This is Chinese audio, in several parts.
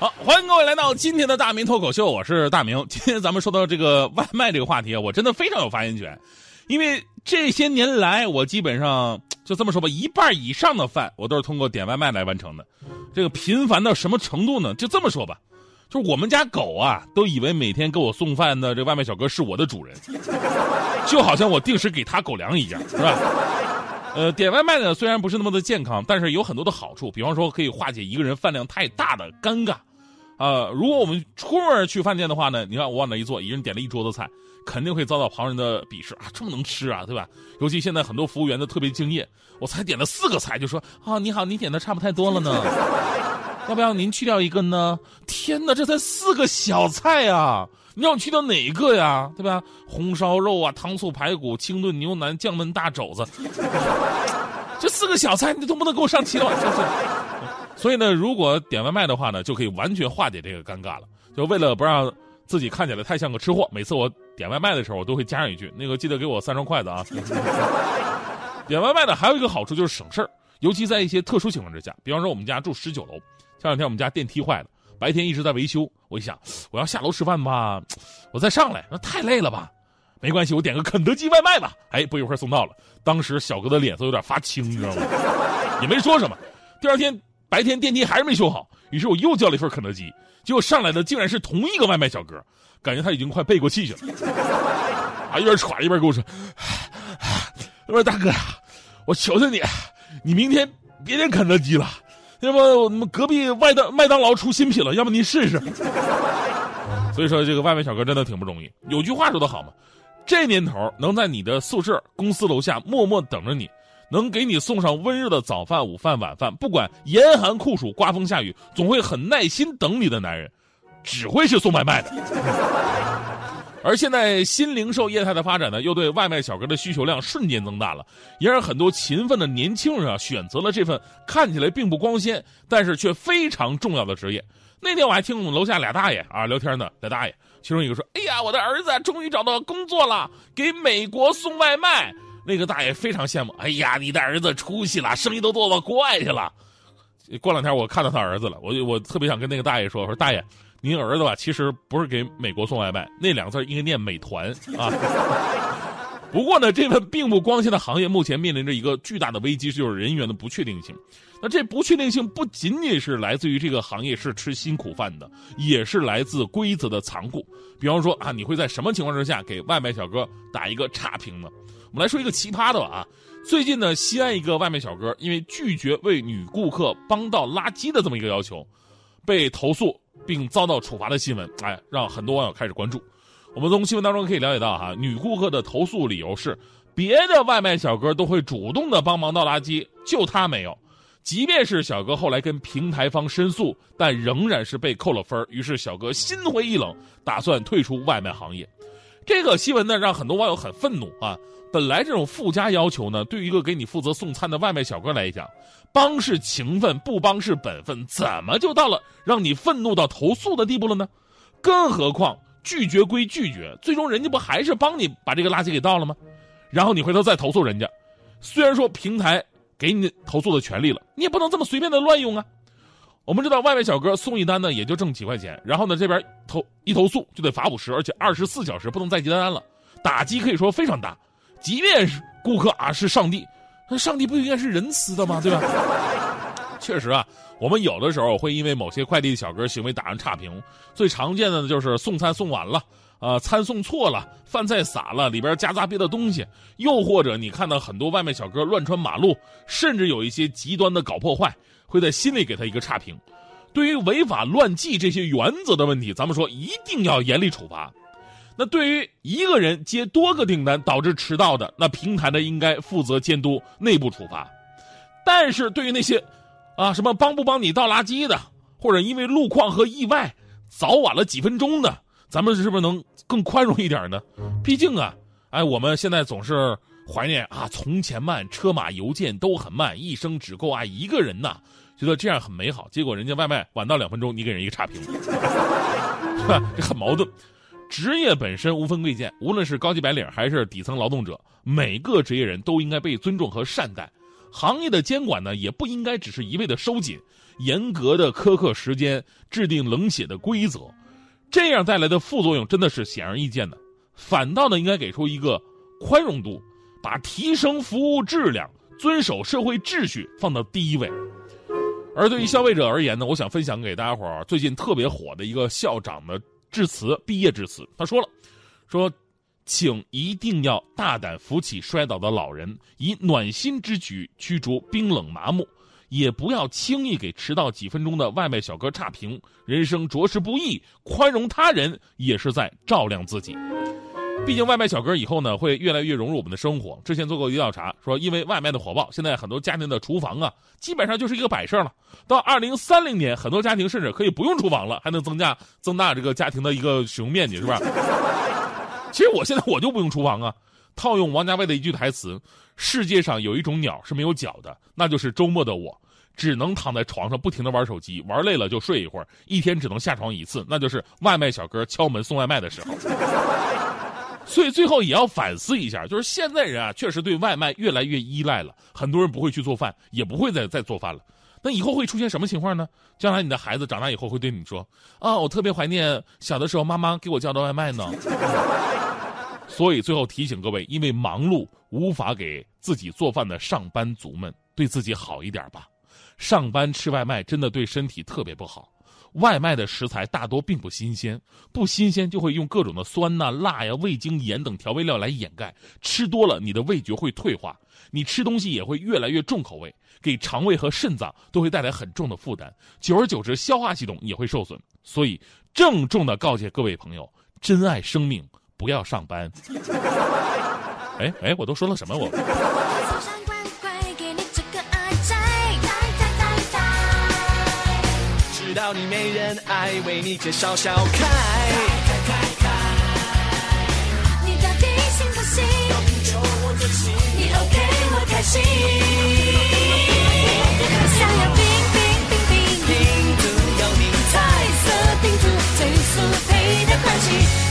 好，欢迎各位来到今天的大明脱口秀，我是大明。今天咱们说到这个外卖这个话题啊，我真的非常有发言权，因为这些年来我基本上就这么说吧，一半以上的饭我都是通过点外卖来完成的。这个频繁到什么程度呢？就这么说吧，就是我们家狗啊，都以为每天给我送饭的这外卖小哥是我的主人，就好像我定时给他狗粮一样，是吧？呃，点外卖呢虽然不是那么的健康，但是有很多的好处，比方说可以化解一个人饭量太大的尴尬。啊，如果我们出门去饭店的话呢，你看我往那一坐，一人点了一桌子菜，肯定会遭到旁人的鄙视啊，这么能吃啊，对吧？尤其现在很多服务员都特别敬业，我才点了四个菜就说啊，你好，你点的差不太多了呢，要不要您去掉一个呢？天哪，这才四个小菜啊，你让我去掉哪一个呀？对吧？红烧肉啊，糖醋排骨，清炖牛腩，酱焖大肘子，这四个小菜你都不能给我上齐了，真是。所以呢，如果点外卖的话呢，就可以完全化解这个尴尬了。就为了不让自己看起来太像个吃货，每次我点外卖的时候，我都会加上一句：“那个记得给我三双筷子啊。”点外卖呢，还有一个好处就是省事儿，尤其在一些特殊情况之下，比方说我们家住十九楼，前两天我们家电梯坏了，白天一直在维修，我一想我要下楼吃饭吧，我再上来那太累了吧，没关系，我点个肯德基外卖吧。哎，不一会儿送到了，当时小哥的脸色有点发青，你知道吗？也没说什么。第二天。白天电梯还是没修好，于是我又叫了一份肯德基，结果上来的竟然是同一个外卖小哥，感觉他已经快背过气去了，啊，一边喘一边跟我说：“我说大哥呀，我求求你，你明天别点肯德基了，要不我们隔壁麦当麦当劳出新品了，要不您试试。”所以说这个外卖小哥真的挺不容易。有句话说得好嘛，这年头能在你的宿舍、公司楼下默默等着你。能给你送上温热的早饭、午饭、晚饭，不管严寒酷暑、刮风下雨，总会很耐心等你的男人，只会是送外卖的。而现在新零售业态的发展呢，又对外卖小哥的需求量瞬间增大了，也让很多勤奋的年轻人啊选择了这份看起来并不光鲜，但是却非常重要的职业。那天我还听我们楼下俩大爷啊聊天呢，俩大爷，其中一个说：“哎呀，我的儿子终于找到工作了，给美国送外卖。”那个大爷非常羡慕，哎呀，你的儿子出息了，生意都做到国外去了。过两天我看到他儿子了，我我特别想跟那个大爷说，我说大爷，您儿子吧，其实不是给美国送外卖，那两个字应该念美团啊。不过呢，这份并不光鲜的行业目前面临着一个巨大的危机，就是人员的不确定性。那这不确定性不仅仅是来自于这个行业是吃辛苦饭的，也是来自规则的残酷。比方说啊，你会在什么情况之下给外卖小哥打一个差评呢？我们来说一个奇葩的吧啊！最近呢，西安一个外卖小哥因为拒绝为女顾客帮倒垃圾的这么一个要求，被投诉并遭到处罚的新闻，哎，让很多网友开始关注。我们从新闻当中可以了解到，哈，女顾客的投诉理由是，别的外卖小哥都会主动的帮忙倒垃圾，就他没有。即便是小哥后来跟平台方申诉，但仍然是被扣了分于是小哥心灰意冷，打算退出外卖行业。这个新闻呢，让很多网友很愤怒啊！本来这种附加要求呢，对于一个给你负责送餐的外卖小哥来讲，帮是情分，不帮是本分，怎么就到了让你愤怒到投诉的地步了呢？更何况拒绝归拒绝，最终人家不还是帮你把这个垃圾给倒了吗？然后你回头再投诉人家，虽然说平台给你投诉的权利了，你也不能这么随便的乱用啊！我们知道外卖小哥送一单呢，也就挣几块钱，然后呢这边投一投诉就得罚五十，而且二十四小时不能再接单了，打击可以说非常大。即便是顾客啊是上帝，那上帝不应该是仁慈的吗？对吧？确实啊，我们有的时候会因为某些快递小哥行为打上差评，最常见的呢就是送餐送晚了，啊餐送错了，饭菜洒了，里边夹杂别的东西，又或者你看到很多外卖小哥乱穿马路，甚至有一些极端的搞破坏。会在心里给他一个差评。对于违法乱纪这些原则的问题，咱们说一定要严厉处罚。那对于一个人接多个订单导致迟到的，那平台呢应该负责监督内部处罚。但是对于那些，啊什么帮不帮你倒垃圾的，或者因为路况和意外早晚了几分钟的，咱们是不是能更宽容一点呢？毕竟啊，哎，我们现在总是怀念啊，从前慢，车马邮件都很慢，一生只够爱一个人呐，觉得这样很美好。结果人家外卖晚到两分钟，你给人一个差评，这很矛盾。职业本身无分贵贱，无论是高级白领还是底层劳动者，每个职业人都应该被尊重和善待。行业的监管呢，也不应该只是一味的收紧，严格的苛刻时间，制定冷血的规则，这样带来的副作用真的是显而易见的。反倒呢，应该给出一个宽容度，把提升服务质量、遵守社会秩序放到第一位。而对于消费者而言呢，我想分享给大家伙儿最近特别火的一个校长的。致辞，毕业致辞，他说了，说，请一定要大胆扶起摔倒的老人，以暖心之举驱逐冰冷麻木，也不要轻易给迟到几分钟的外卖小哥差评。人生着实不易，宽容他人也是在照亮自己。毕竟外卖小哥以后呢会越来越融入我们的生活。之前做过一个调查，说因为外卖的火爆，现在很多家庭的厨房啊，基本上就是一个摆设了。到二零三零年，很多家庭甚至可以不用厨房了，还能增加增大这个家庭的一个使用面积，是吧？其实我现在我就不用厨房啊。套用王家卫的一句台词：“世界上有一种鸟是没有脚的，那就是周末的我，只能躺在床上不停的玩手机，玩累了就睡一会儿，一天只能下床一次，那就是外卖小哥敲门送外卖的时候。”所以最后也要反思一下，就是现在人啊，确实对外卖越来越依赖了。很多人不会去做饭，也不会再再做饭了。那以后会出现什么情况呢？将来你的孩子长大以后会对你说：“啊，我特别怀念小的时候妈妈给我叫的外卖呢。”所以最后提醒各位，因为忙碌无法给自己做饭的上班族们，对自己好一点吧。上班吃外卖真的对身体特别不好。外卖的食材大多并不新鲜，不新鲜就会用各种的酸呐、辣呀、味精、盐等调味料来掩盖，吃多了你的味觉会退化，你吃东西也会越来越重口味，给肠胃和肾脏都会带来很重的负担，久而久之消化系统也会受损。所以郑重的告诫各位朋友，珍爱生命，不要上班。哎哎，我都说了什么我？到你没人爱，为你介绍小开。开开。开开，你到底行不行？要拼就我就行。你 OK 我开。心。想要冰冰冰冰，拼图有你，彩色拼图最速配的款式。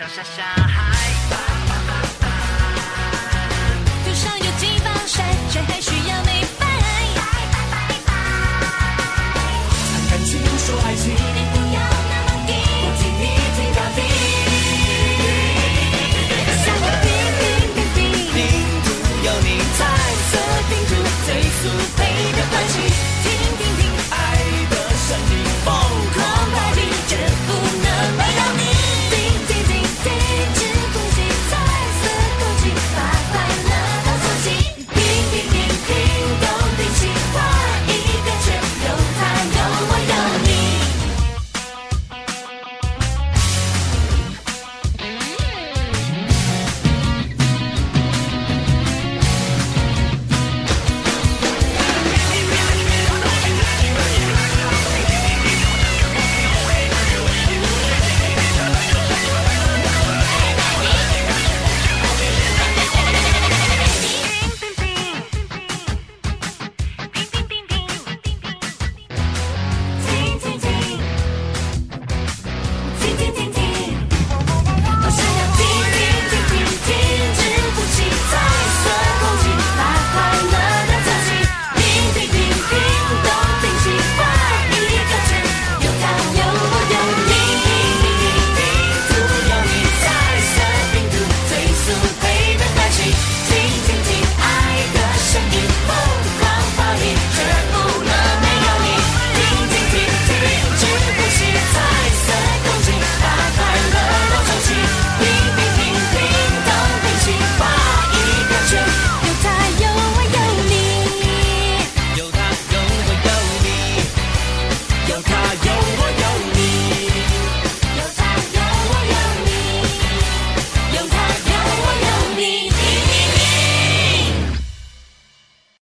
上下下海，路上有几把帅，谁